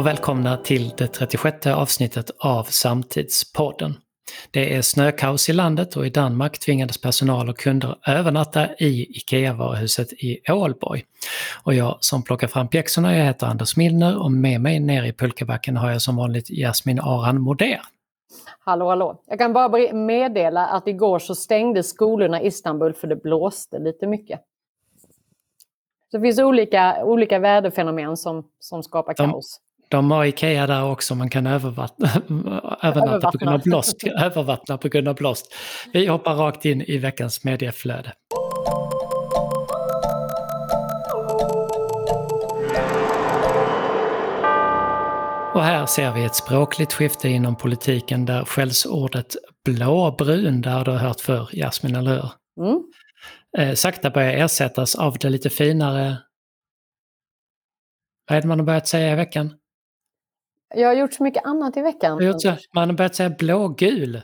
och välkomna till det 36 avsnittet av Samtidspodden. Det är snökaos i landet och i Danmark tvingades personal och kunder övernatta i IKEA-varuhuset i Ålborg. Och jag som plockar fram pjäxorna, jag heter Anders Milner och med mig nere i pulkabacken har jag som vanligt Jasmin Aran Moder. Hallå hallå! Jag kan bara meddela att igår så stängde skolorna i Istanbul för det blåste lite mycket. Så det finns olika, olika väderfenomen som, som skapar kaos. De har Ikea där också, man kan övervattna, övernatta på grund av blåst. övervattna på grund av blåst. Vi hoppar rakt in i veckans medieflöde. Och här ser vi ett språkligt skifte inom politiken där skällsordet blåbrun, där du har hört för Jasmin, eller hur? Mm eh, sakta börjar ersättas av det lite finare... Vad är det man har börjat säga i veckan? Jag har gjort så mycket annat i veckan. man har börjat säga blågul.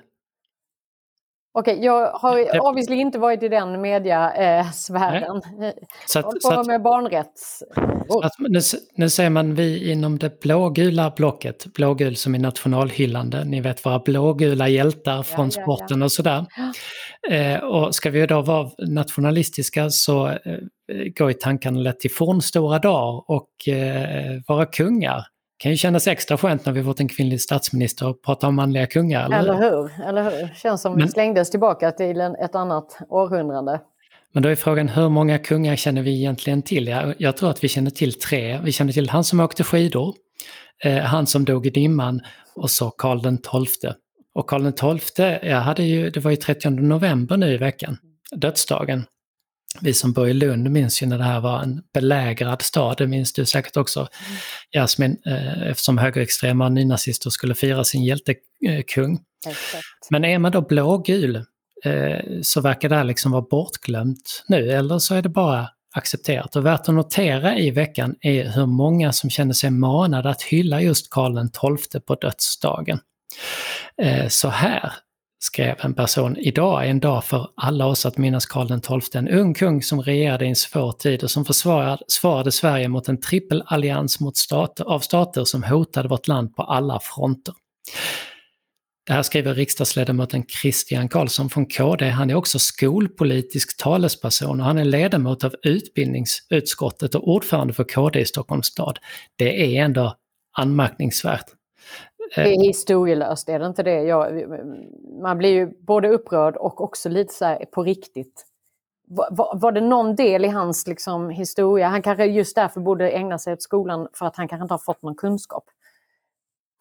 Okej, okay, jag har obviously inte varit i den mediasfären. Eh, så att, så att, med barnrätts... Oh. nu, nu säger man vi inom det blågula blocket, blågul som är nationalhyllande, ni vet våra blågula hjältar från ja, sporten ja. och sådär. Eh, och ska vi då vara nationalistiska så eh, går ju tankarna lätt till fornstora dagar och eh, vara kungar kan ju kännas extra skönt när vi fått en kvinnlig statsminister och prata om manliga kungar. Eller, eller hur? Eller hur? Känns som men, vi slängdes tillbaka till en, ett annat århundrade. Men då är frågan hur många kungar känner vi egentligen till? Jag, jag tror att vi känner till tre. Vi känner till han som åkte skidor, eh, han som dog i dimman och så Karl den XII. Och Karl den XII, jag hade ju, det var ju 30 november nu i veckan, dödsdagen. Vi som bor i Lund minns ju när det här var en belägrad stad, det minns du säkert också mm. Jasmin, eh, eftersom högerextrema nynazister skulle fira sin hjältekung. Men är man då blågul eh, så verkar det här liksom vara bortglömt nu, eller så är det bara accepterat. Och värt att notera i veckan är hur många som känner sig manade att hylla just Karl XII på dödsdagen. Eh, så här skrev en person, idag är en dag för alla oss att minnas Karl XII, en ung kung som regerade i en svår tid och som försvarade Sverige mot en trippelallians mot stater, av stater som hotade vårt land på alla fronter. Det här skriver riksdagsledamoten Christian Karlsson från KD. Han är också skolpolitisk talesperson och han är ledamot av utbildningsutskottet och ordförande för KD i Stockholms stad. Det är ändå anmärkningsvärt. Eh, det är historielöst, är det inte det? Jag, man blir ju både upprörd och också lite så här på riktigt. Var, var det någon del i hans liksom, historia, han kanske just därför borde ägna sig åt skolan för att han kanske inte har fått någon kunskap.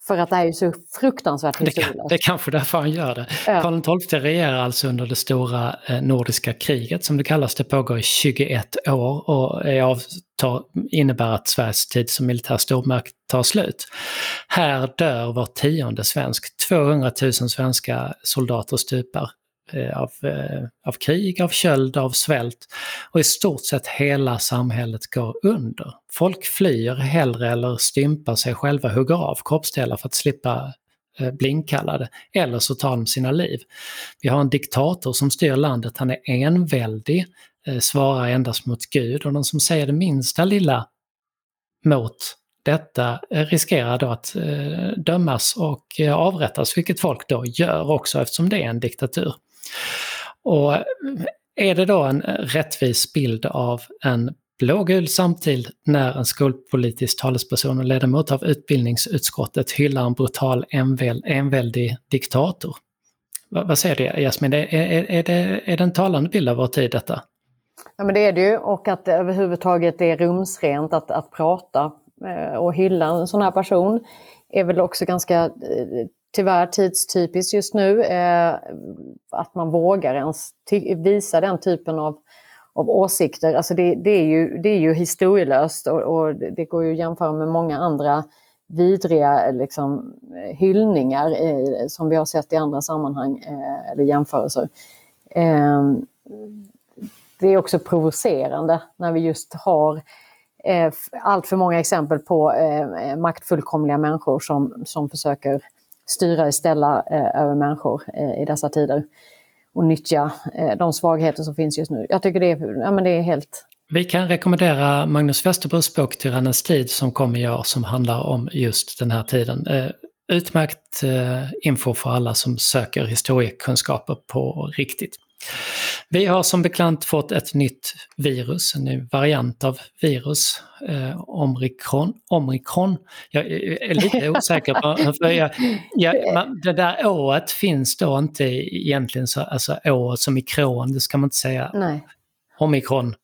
För att det är så fruktansvärt historiskt. Det, det är kanske därför han gör det. Ja. Karl XII regerar alltså under det stora eh, nordiska kriget som det kallas. Det pågår i 21 år och är av, tar, innebär att Sveriges tid som militär stormakt tar slut. Här dör var tionde svensk. 200 000 svenska soldater stupar Eh, av, eh, av krig, av köld, av svält. Och i stort sett hela samhället går under. Folk flyr hellre eller stympar sig själva, hugger av kroppsdelar för att slippa blinkallade, bli inkallade. Eller så tar de sina liv. Vi har en diktator som styr landet, han är enväldig, svarar endast mot Gud och de som säger det minsta lilla mot detta riskerar då att dömas och avrättas, vilket folk då gör också eftersom det är en diktatur. Och är det då en rättvis bild av en blågul samtid när en skolpolitisk talesperson och ledamot av utbildningsutskottet hyllar en brutal enväl, enväldig diktator? Vad, vad säger du Jasmin, är, är, är, det, är det en talande bild av vår tid detta? Ja men det är det ju och att det överhuvudtaget är rumsrent att, att prata eh, och hylla en sån här person är väl också ganska eh, tyvärr tidstypiskt just nu. Eh, att man vågar ens visa den typen av, av åsikter. Alltså det, det, är ju, det är ju historielöst och, och det går ju att jämföra med många andra vidriga liksom, hyllningar eh, som vi har sett i andra sammanhang eh, eller jämförelser. Eh, det är också provocerande när vi just har eh, allt för många exempel på eh, maktfullkomliga människor som, som försöker styra och ställa eh, över människor eh, i dessa tider och nyttja eh, de svagheter som finns just nu. Jag tycker det är, ja, men det är helt, Vi kan rekommendera Magnus Westerbros bok Tyrannens tid som kom i år som handlar om just den här tiden. Utmärkt info för alla som söker historiekunskaper på riktigt. Vi har som bekant fått ett nytt virus, en ny variant av virus, eh, Omikron. Omikron. Jag är lite osäker på, för jag, jag, det där året finns då inte egentligen så, alltså året som mikron, det ska man inte säga. Nej. Omikron.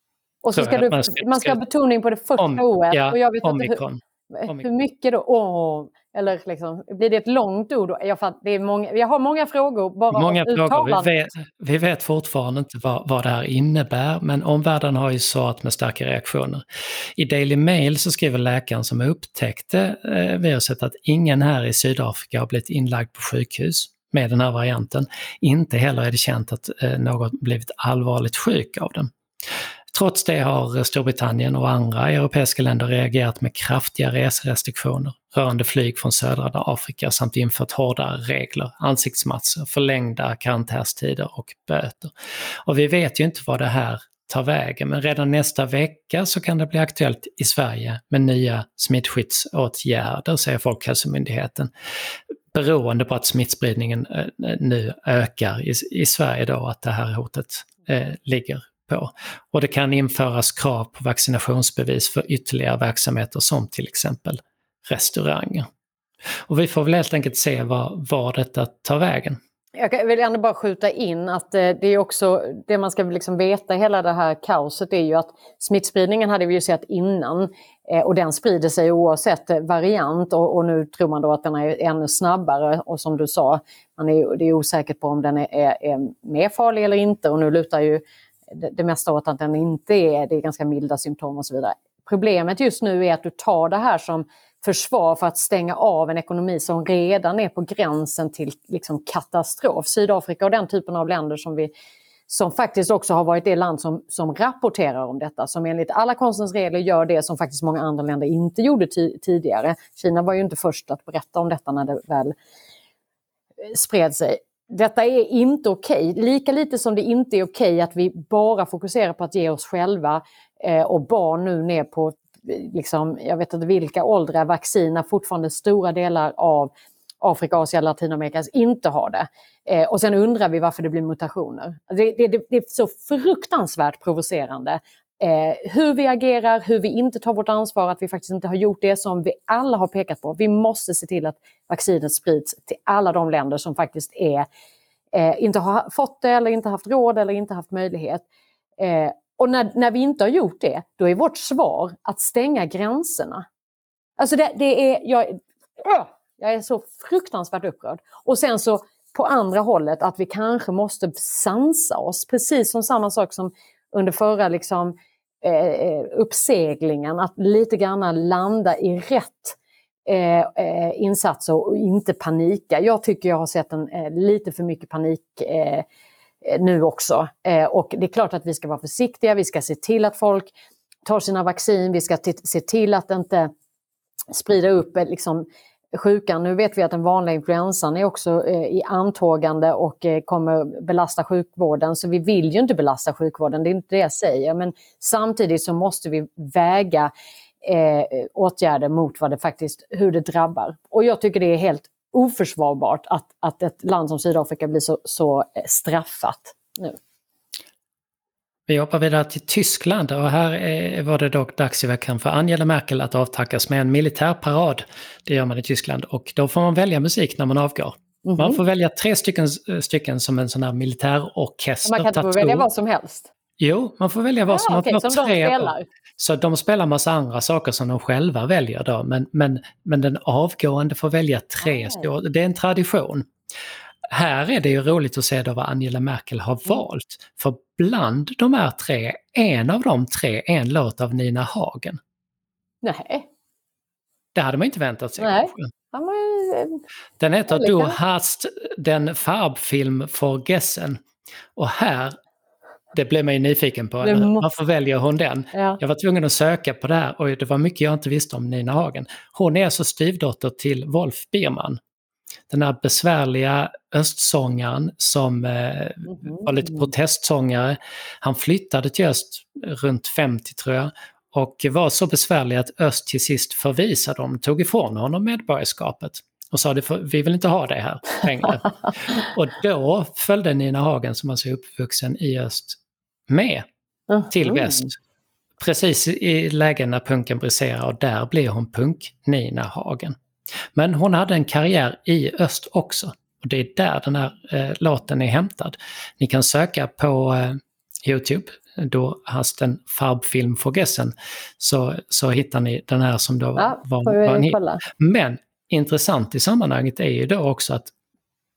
Och så ska du, man, ska, man ska ha betoning på det första om, året. Ja, och jag vet omikron. Inte hur, hur mycket då? Åh, eller liksom, blir det ett långt ord? Jag, fatt, det är många, jag har många frågor bara Många frågor. Vi vet, vi vet fortfarande inte vad, vad det här innebär men omvärlden har ju svarat med starka reaktioner. I Daily Mail så skriver läkaren som upptäckte eh, viruset att ingen här i Sydafrika har blivit inlagd på sjukhus med den här varianten. Inte heller är det känt att eh, någon blivit allvarligt sjuk av den. Trots det har Storbritannien och andra europeiska länder reagerat med kraftiga reserestriktioner rörande flyg från södra Afrika samt infört hårdare regler, ansiktsmatser, förlängda karantänstider och böter. Och vi vet ju inte vad det här tar vägen, men redan nästa vecka så kan det bli aktuellt i Sverige med nya smittskyddsåtgärder, säger Folkhälsomyndigheten. Beroende på att smittspridningen eh, nu ökar i, i Sverige då, att det här hotet eh, ligger på. Och det kan införas krav på vaccinationsbevis för ytterligare verksamheter som till exempel restauranger. Och vi får väl helt enkelt se var, var detta tar vägen. Jag vill ändå bara skjuta in att eh, det är också det man ska liksom veta hela det här kaoset är ju att smittspridningen hade vi ju sett innan eh, och den sprider sig oavsett eh, variant och, och nu tror man då att den är ännu snabbare och som du sa, man är, det är osäkert på om den är, är, är mer farlig eller inte och nu lutar ju det, det mesta åt att den inte är, det är ganska milda symptom och så vidare. Problemet just nu är att du tar det här som försvar för att stänga av en ekonomi som redan är på gränsen till liksom katastrof. Sydafrika och den typen av länder som vi som faktiskt också har varit det land som, som rapporterar om detta, som enligt alla konstens regler gör det som faktiskt många andra länder inte gjorde tidigare. Kina var ju inte först att berätta om detta när det väl spred sig. Detta är inte okej, okay. lika lite som det inte är okej okay att vi bara fokuserar på att ge oss själva eh, och barn nu ner på, eh, liksom, jag vet inte vilka åldrar, vaccin när fortfarande stora delar av Afrika, Asien, Latinamerika inte har det. Eh, och sen undrar vi varför det blir mutationer. Det, det, det är så fruktansvärt provocerande Eh, hur vi agerar, hur vi inte tar vårt ansvar, att vi faktiskt inte har gjort det som vi alla har pekat på. Vi måste se till att vaccinet sprids till alla de länder som faktiskt är, eh, inte har fått det eller inte haft råd eller inte haft möjlighet. Eh, och när, när vi inte har gjort det, då är vårt svar att stänga gränserna. Alltså det, det är, jag, jag är så fruktansvärt upprörd. Och sen så på andra hållet att vi kanske måste sansa oss, precis som samma sak som under förra liksom, Eh, eh, uppseglingen, att lite grann landa i rätt eh, eh insatser och inte panika. Jag tycker jag har sett en, eh, lite för mycket panik eh, eh, nu också. Eh, och det är klart att vi ska vara försiktiga, vi ska se till att folk tar sina vaccin, vi ska se till att inte sprida upp liksom, sjukan. Nu vet vi att den vanliga influensan är också eh, i antågande och eh, kommer belasta sjukvården. Så vi vill ju inte belasta sjukvården, det är inte det jag säger. Men samtidigt så måste vi väga eh, åtgärder mot vad det faktiskt, hur det drabbar. Och jag tycker det är helt oförsvarbart att, att ett land som Sydafrika blir så, så eh, straffat nu. Vi hoppar vidare till Tyskland och här var det dock dags i veckan för Angela Merkel att avtackas med en militärparad. Det gör man i Tyskland och då får man välja musik när man avgår. Mm -hmm. Man får välja tre stycken, stycken som en sån här militärorkester. Man kan inte få välja vad som helst? Jo, man får välja vad ja, som okay, man får som tre de spelar. Så de spelar massa andra saker som de själva väljer då, men, men, men den avgående får välja tre. Ah. Det är en tradition här är det ju roligt att se då vad Angela Merkel har mm. valt. För bland de här tre, en av de tre är en låt av Nina Hagen. Nej. Det hade man inte väntat sig. Nej. Den heter Du hast den Farbfilm vergessen. Och här, det blev mig nyfiken på, måste... varför väljer hon den? Ja. Jag var tvungen att söka på det här och det var mycket jag inte visste om Nina Hagen. Hon är alltså styvdotter till Wolf Biermann den här besvärliga östsångaren som eh, var lite protestsångare. Han flyttade till öst runt 50 tror jag och var så besvärlig att öst till sist förvisade dem, tog ifrån honom medborgarskapet och sa att vi vill inte ha det här längre. och då följde Nina Hagen, som alltså är uppvuxen i öst, med till väst. Precis i lägen när punken briserar och där blir hon punk-Nina Hagen. Men hon hade en karriär i öst också. Och det är där den här eh, låten är hämtad. Ni kan söka på eh, Youtube, då hasten Farbfilm Gessen, så, så hittar ni den här som då ja, var, var en hit. Men intressant i sammanhanget är ju då också att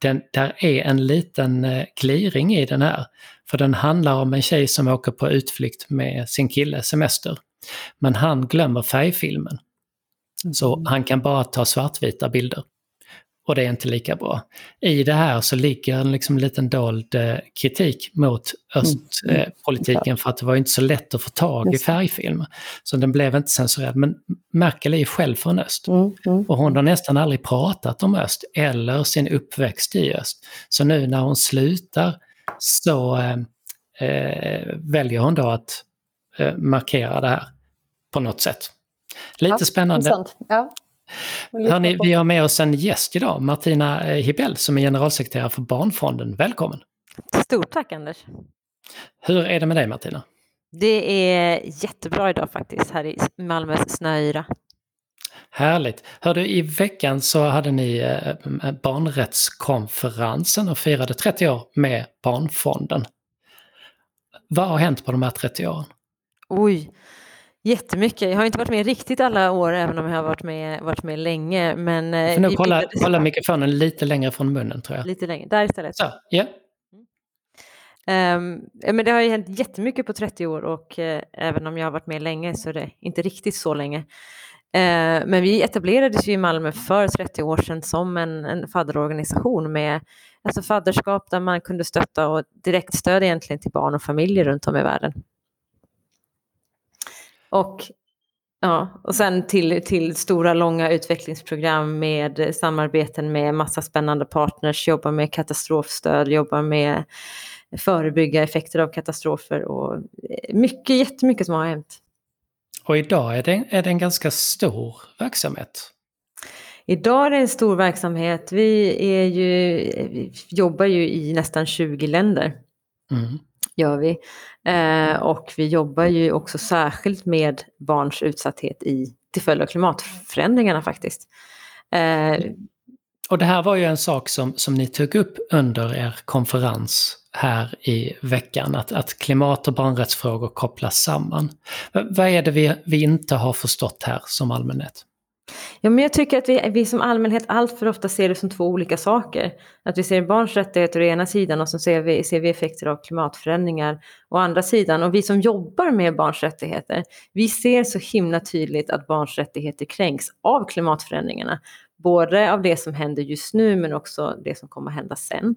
den, där är en liten eh, gliring i den här. För den handlar om en tjej som åker på utflykt med sin kille, semester. Men han glömmer färgfilmen. Så mm. han kan bara ta svartvita bilder. Och det är inte lika bra. I det här så ligger en liksom liten dold eh, kritik mot östpolitiken mm. eh, för att det var inte så lätt att få tag i färgfilmer. Så den blev inte censurerad. Men Merkel är ju själv från öst. Mm. Och hon har nästan aldrig pratat om öst eller sin uppväxt i öst. Så nu när hon slutar så eh, eh väljer hon då att eh, markera det här på något sätt. Lite ja, spännande. Ja. Hörrni, vi har med oss en gäst idag, Martina eh, Hibell som är generalsekreterare för Barnfonden. Välkommen! Stort tack Anders! Hur är det med dig Martina? Det är jättebra idag faktiskt här i Malmös snöyra. Härligt! Hörde, i veckan så hade ni eh, barnrättskonferensen och firade 30 år med Barnfonden. Vad har hänt på de här 30 åren? Oj, Jättemycket. Jag har inte varit med riktigt alla år, även om jag har varit med, varit med länge. Men, du får nog kolla, kolla mikrofonen lite längre från munnen tror jag. Lite längre, där istället. Så, yeah. Um, men det har ju hänt jättemycket på 30 år och uh, även om jag har varit med länge så är det inte riktigt så länge. Uh, men vi etablerades ju i Malmö för 30 år sedan som en, en fadderorganisation med alltså fadderskap där man kunde stötta och direktstöd egentligen till barn och familjer runt om i världen. Och, ja, och sen till, till stora långa utvecklingsprogram med samarbeten med massa spännande partners, jobba med katastrofstöd, jobba med förebygga effekter av katastrofer och mycket, jättemycket som har hänt. Och idag är det, är det en ganska stor verksamhet? Idag är det en stor verksamhet. Vi, är ju, vi jobbar ju i nästan 20 länder. Mm gör vi. Eh, och vi jobbar ju också särskilt med barns utsatthet i, till följd av klimatförändringarna faktiskt. Eh, och det här var ju en sak som, som ni tog upp under er konferens här i veckan, att, att klimat och barnrättsfrågor kopplas samman. vad är det vi, vi inte har förstått här som allmänhet? Ja, men jag tycker att vi, vi som allmänhet allt för ofta ser det som två olika saker. Att vi ser barns rättigheter å ena sidan och så ser vi, ser vi effekter av klimatförändringar å andra sidan. Och vi som jobbar med barns rättigheter, vi ser så himla tydligt att barns rättigheter kränks av klimatförändringarna. Både av det som händer just nu men också det som kommer att hända sen.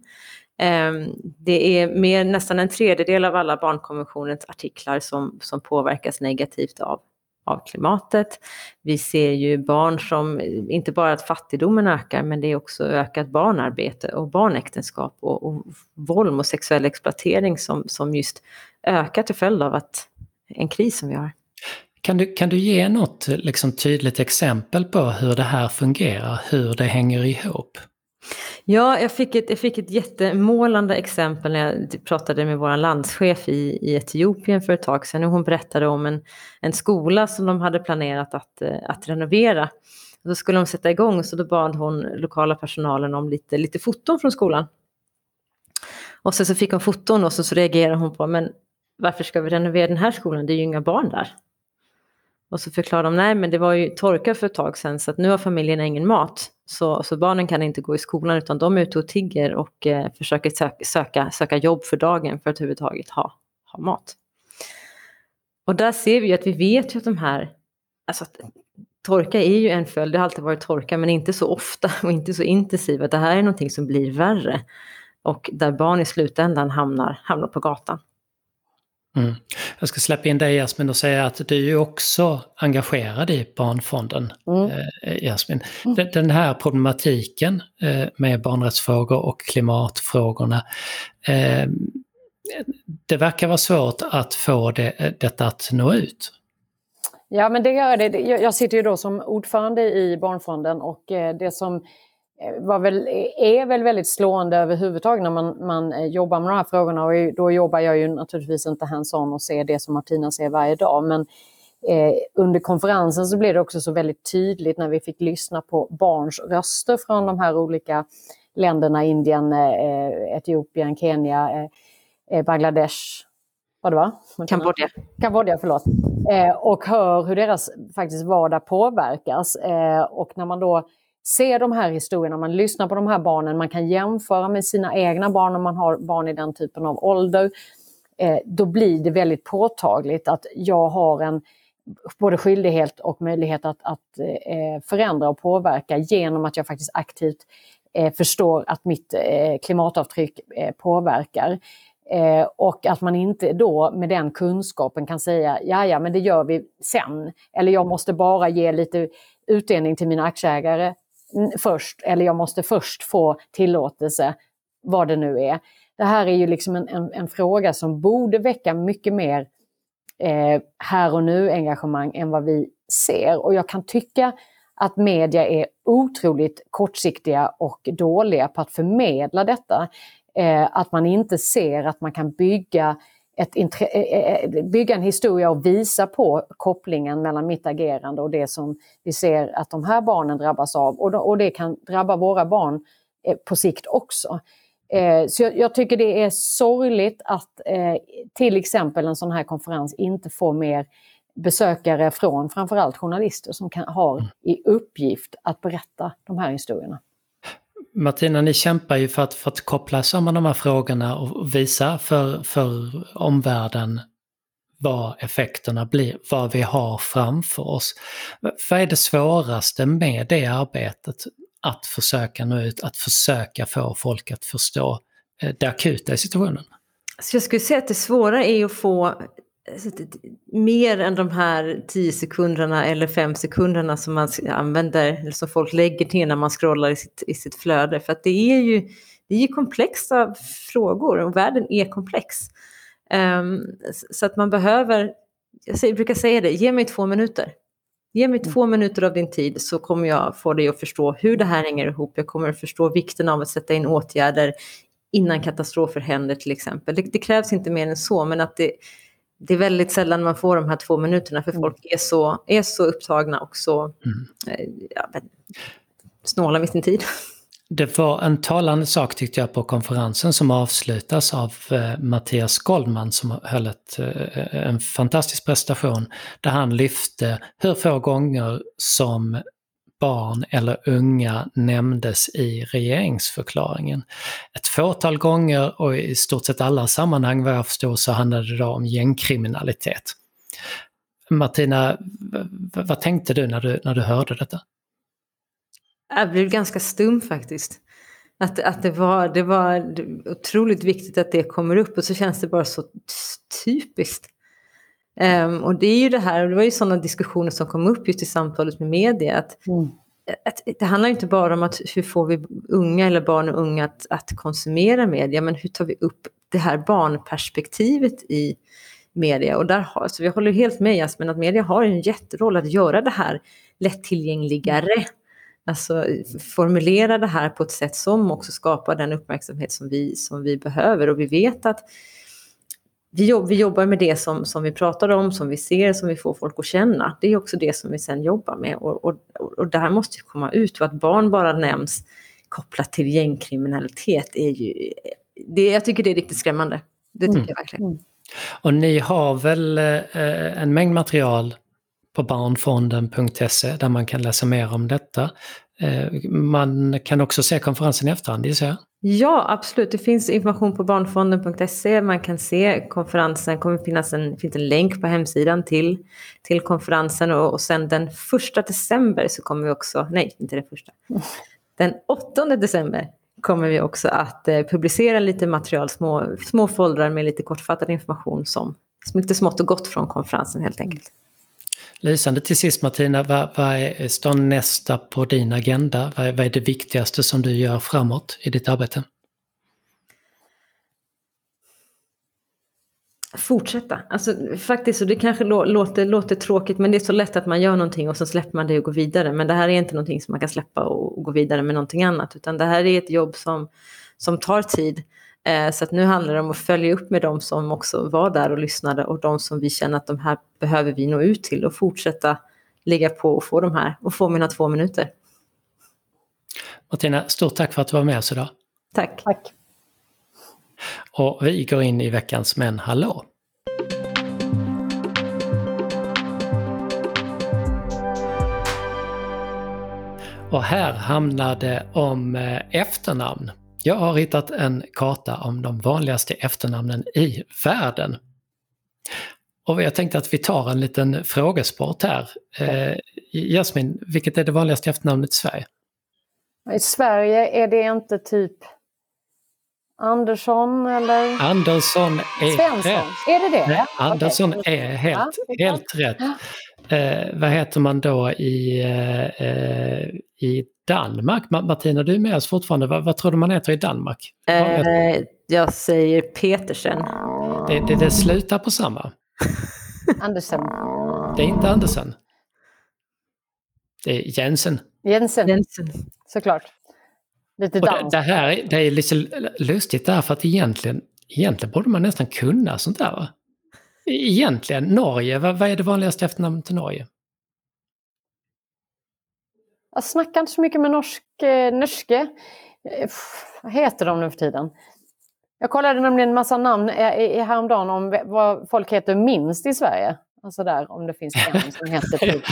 Ehm, det är mer, nästan en tredjedel av alla barnkonventionens artiklar som, som påverkas negativt av av klimatet. Vi ser ju barn som, inte bara att fattigdomen ökar, men det är också ökat barnarbete och barnäktenskap och, och våld och sexuell exploatering som, som just ökar till följd av att en kris som vi har. Kan du, kan du ge något liksom, tydligt exempel på hur det här fungerar, hur det hänger ihop? Ja, jag fick, ett, jag fick ett jättemålande exempel när jag pratade med vår landschef i, i Etiopien för ett tag sedan. Och hon berättade om en, en skola som de hade planerat att, eh, att renovera. Och då skulle de sätta igång så då bad hon lokala personalen om lite, lite foton från skolan. Och sen så fick hon foton och så, så reagerade hon på, men varför ska vi renovera den här skolan? Det är ju inga barn där. Och så förklarade de, nej men det var ju torka för ett tag sedan så att nu har familjerna ingen mat. Så, så barnen kan inte gå i skolan utan de är ute och tigger och eh, försöker söka, söka, söka jobb för dagen för att överhuvudtaget ha, ha mat. Och där ser vi ju att vi vet ju att de här, alltså att torka är ju en följd, det har alltid varit torka men inte så ofta och inte så intensiva. Det här är någonting som blir värre och där barn i slutändan hamnar, hamnar på gatan. Mm. Jag ska släppa in dig Jasmin och säga att du är också engagerad i Barnfonden. Mm. Eh, Jasmin. Mm. Den här problematiken eh, med barnrättsfrågor och klimatfrågorna. Eh, det verkar vara svårt att få det, detta att nå ut. Ja, men det gör det. Jag sitter ju då som ordförande i Barnfonden och det som var väl, är väl väldigt slående överhuvudtaget när man, man eh, jobbar med de här frågorna. Och då jobbar jag ju naturligtvis inte hands-on och ser det som Martina ser varje dag. Men eh, under konferensen så blev det också så väldigt tydligt när vi fick lyssna på barns röster från de här olika länderna, Indien, eh, Etiopien, Kenya, eh, Bangladesh, vad det var? Kambodja. Kambodja, förlåt. Eh, och hör hur deras faktiskt vardag påverkas. Eh, och när man då se de här historierna, man lyssnar på de här barnen, man kan jämföra med sina egna barn om man har barn i den typen av ålder. Eh, då blir det väldigt påtagligt att jag har en både skyldighet och möjlighet att, att eh, förändra och påverka genom att jag faktiskt aktivt eh, förstår att mitt eh, klimatavtryck eh, påverkar. Eh, och att man inte då med den kunskapen kan säga, ja ja men det gör vi sen. Eller jag måste bara ge lite utdelning till mina aktieägare först. Eller jag måste först få tillåtelse, vad det nu är. Det här är ju liksom en, en, en fråga som borde väcka mycket mer eh, här och nu engagemang än vad vi ser. Och jag kan tycka att media är otroligt kortsiktiga och dåliga på att förmedla detta eh, att man inte ser att man kan bygga, ett, eh, eh, bygga en historia och visa på kopplingen mellan mitt agerande och det som vi ser att de här barnen drabbas av. Och, och det kan drabba våra barn eh, på sikt också. Eh, så jag, tycker det är sorgligt att eh, till exempel en sån här konferens inte får mer besökare från framförallt journalister som kan, har i uppgift att berätta de här historierna. Martina, ni kämpar ju för att, för att koppla samman de här frågorna och visa för, för omvärlden vad effekterna blir, vad vi har framför oss. Vad är det svåraste med det arbetet? Att försöka nå ut, att försöka få folk att förstå eh, det akuta i situationen? Så jag skulle säga att det svåra är att få mer än de här 10 sekunderna eller 5 sekunderna som man använder, eller som folk lägger till när man scrollar i sitt, i sitt flöde. För att det är ju det är komplexa frågor och världen är komplex. Um, så att man behöver, jag brukar säga det, ge mig två minuter. Ge mig två minuter av din tid så kommer jag få dig att förstå hur det här hänger ihop. Jag kommer att förstå vikten av att sätta in åtgärder innan katastrofer händer till exempel. Det, det krävs inte mer än så, men att det, det är väldigt sällan man får de här två minuterna för mm. folk är så, är så upptagna och så mm. Eh, ja, snåla med sin tid. Det var en talande sak tyckte jag på konferensen som avslutas av eh, Mattias Goldman som höll ett, eh, en fantastisk prestation där han lyfte hur få gånger som barn eller unga nämndes i regeringsförklaringen. Ett fåtal gånger och i stort sett alla sammanhang vad jag förstår så handlade det då om gängkriminalitet. Martina, vad tänkte du när du, när du hörde detta? Jag blev ganska stum faktiskt. Att, att det, var, det var otroligt viktigt att det kommer upp och så känns det bara så typiskt. Um, och det är ju det här, och det var ju sådana diskussioner som kom upp just i samtalet med media. Att, mm. att, det handlar inte bara om att hur får vi unga eller barn och unga att, att konsumera media, men hur tar vi upp det här barnperspektivet i media. Och där har, så vi håller helt med Jasmin att media har en jätteroll att göra det här lättillgängligare. Alltså formulera det här på ett sätt som också skapar den uppmärksamhet som vi, som vi behöver. Och vi vet att vi, jobb, vi jobbar med det som, som vi pratar om, som vi ser, som vi får folk att känna. Det är också det som vi sen jobbar med. Och, och, och det här måste ju komma ut. Och att barn bara nämns kopplat till gängkriminalitet är ju... Det, jag tycker det är riktigt skrämmande. Det tycker mm. jag verkligen. Mm. Och ni har väl eh, en mängd material på barnfonden.se där man kan läsa mer om detta. Eh, man kan också se konferensen i efterhand, gissar jag? Ja, absolut. Det finns information på barnfonden.se. Man kan se konferensen. Det kommer finnas en, finns en länk på hemsidan till, till konferensen. Och, och sen den första december så kommer vi också, nej, inte den första. Den 8 december kommer vi också att eh, publicera lite material, små, små foldrar med lite kortfattad information som lite smått och gott från konferensen helt enkelt. Lysande. Till sist Martina, vad, vad är, står nästa på din agenda? Vad, vad är det viktigaste som du gör framåt i ditt arbete? Fortsätta. Alltså, faktiskt, och det kanske låter, låter tråkigt men det är så lätt att man gör någonting och så släpper man det och går vidare. Men det här är inte någonting som man kan släppa och, och gå vidare med någonting annat. Utan det här är ett jobb som, som tar tid. Eh, så att nu handlar det om att följa upp med de som också var där och lyssnade och de som vi känner att de här behöver vi nå ut till och fortsätta ligga på och få de här och få mina två minuter. Martina, stort tack för att du var med oss idag. Tack. tack. Och vi går in i veckans Men hallå! Och här handlar det om eh, efternamn. Jag har hittat en karta om de vanligaste efternamnen i världen. Och jag tänkte att vi tar en liten frågesport här. Eh, Jasmin, vilket är det vanligaste efternamnet i Sverige? I Sverige är det inte typ Andersson eller? Andersson är Svensson. rätt. Är det det? Nej, Andersson okay. är helt, helt rätt. Eh, vad heter man då i, eh, i Danmark? Martina, du är med oss fortfarande. Vad, vad tror du man heter i Danmark? Eh, jag säger Petersen. Det, det, det slutar på samma. Andersen. Det är inte Andersen. Det är Jensen. Jensen, Jensen. såklart. Lite dans. Det, det, här det är lite lustigt därför att egentligen, egentligen borde man nästan kunna sånt där. Va? Egentligen, Norge, vad, vad är det vanligaste efternamnet i Norge? Jag snackar inte så mycket med norsk, eh, norske. Eh, vad heter de nu för tiden? Jag kollade nämligen en massa namn häromdagen om vad folk heter minst i Sverige. Alltså där, om det finns en som heter typ...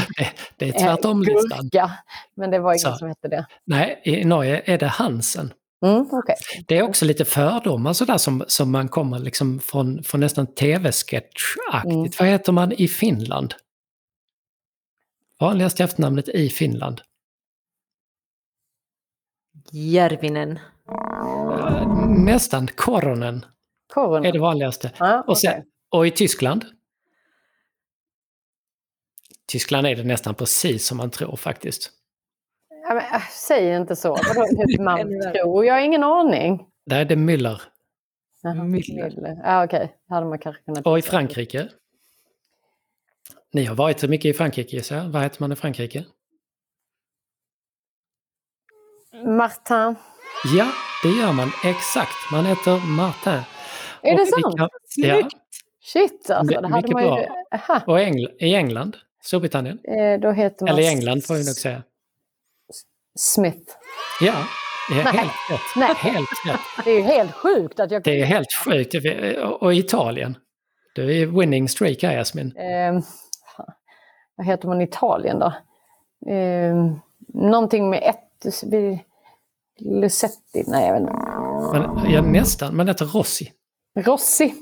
det är tvärtom-listan. Eh, men det var ingen Så. som hette det. Nej, i Norge är det Hansen. Mm, okay. Det är också lite fördomar sådär som, som man kommer liksom från, från nästan tv-sketch-aktigt. Mm. Vad heter man i Finland? Vanligaste efternamnet i Finland? Järvinen. Nästan Koronen. Koronen. Är det vanligaste. Ah, och, sen, och i Tyskland? Tyskland är det nästan precis som man tror faktiskt. Ja, men, äh, säg inte så. Vadå man tror? Jag har ingen aning. Är det Müller. Jaha, Müller. Ja, okej. Okay. hade man kanske kunnat... Och i Frankrike? Ni har varit så mycket i Frankrike så Vad heter man i Frankrike? Martin. Ja, det gör man. Exakt. Man heter Martin. Är och det sant? Kan, ja. Shit alltså. Det hade man ju... Aha. Och Engl i England? Storbritannien? Eh, då heter man... Eller i England får vi nog säga. Smith. Ja, det är Nej. helt rätt. Nej. Helt rätt. Det är ju helt sjukt att jag... Det är helt sjukt. Och Italien? Du är winning streak här Jasmin. Eh, vad heter man i Italien då? Eh, någonting med ett... Lucetti? Nej, jag vet inte. Men, ja, nästan. Man heter Rossi. Rossi.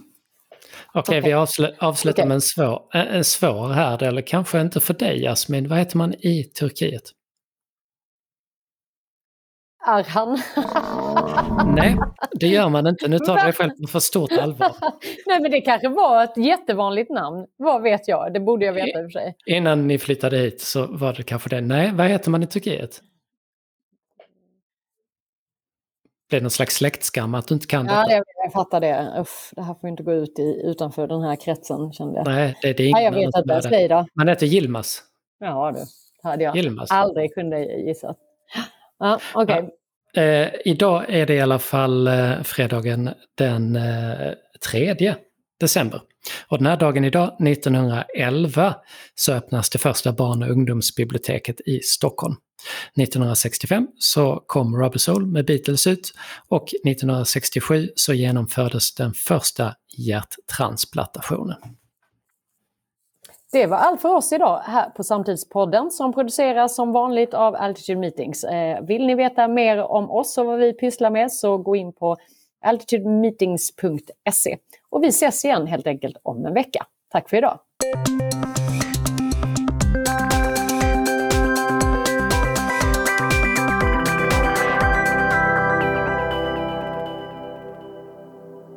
Okej, okay, vi avsl avslutar okay. med en svår, en svår här, eller kanske inte för dig Jasmin. Vad heter man i Turkiet? Arhan. Nej, det gör man inte. Nu tar du dig själv på för stort allvar. Nej, men det kanske var ett jättevanligt namn. Vad vet jag? Det borde jag veta i och för sig. Innan ni flyttade hit så var det kanske det. Nej, vad heter man i Turkiet? Det är någon slags släktskam att du inte kan ja, detta. Ja, jag fattar det. Uff, det här får inte gå ut i, utanför den här kretsen kände jag. Nej, det, det är ingen ja, jag vet inte. Säg då. Man heter Yilmaz. Ja du, det hade jag Yilmaz. aldrig kunde gissa. Ja, okay. Ja. Eh, idag är det i alla fall eh, fredagen den eh, 3 december. Och den här dagen idag, 1911, så öppnas det första barn och ungdomsbiblioteket i Stockholm. 1965 så kom Rubber Soul med Beatles ut och 1967 så genomfördes den första hjärttransplantationen. Det var allt för oss idag här på Samtidspodden som produceras som vanligt av Altitude Meetings. Eh, vill ni veta mer om oss och vad vi pysslar med så gå in på altitudemeetings.se. Och vi ses igen helt enkelt om en vecka. Tack för idag!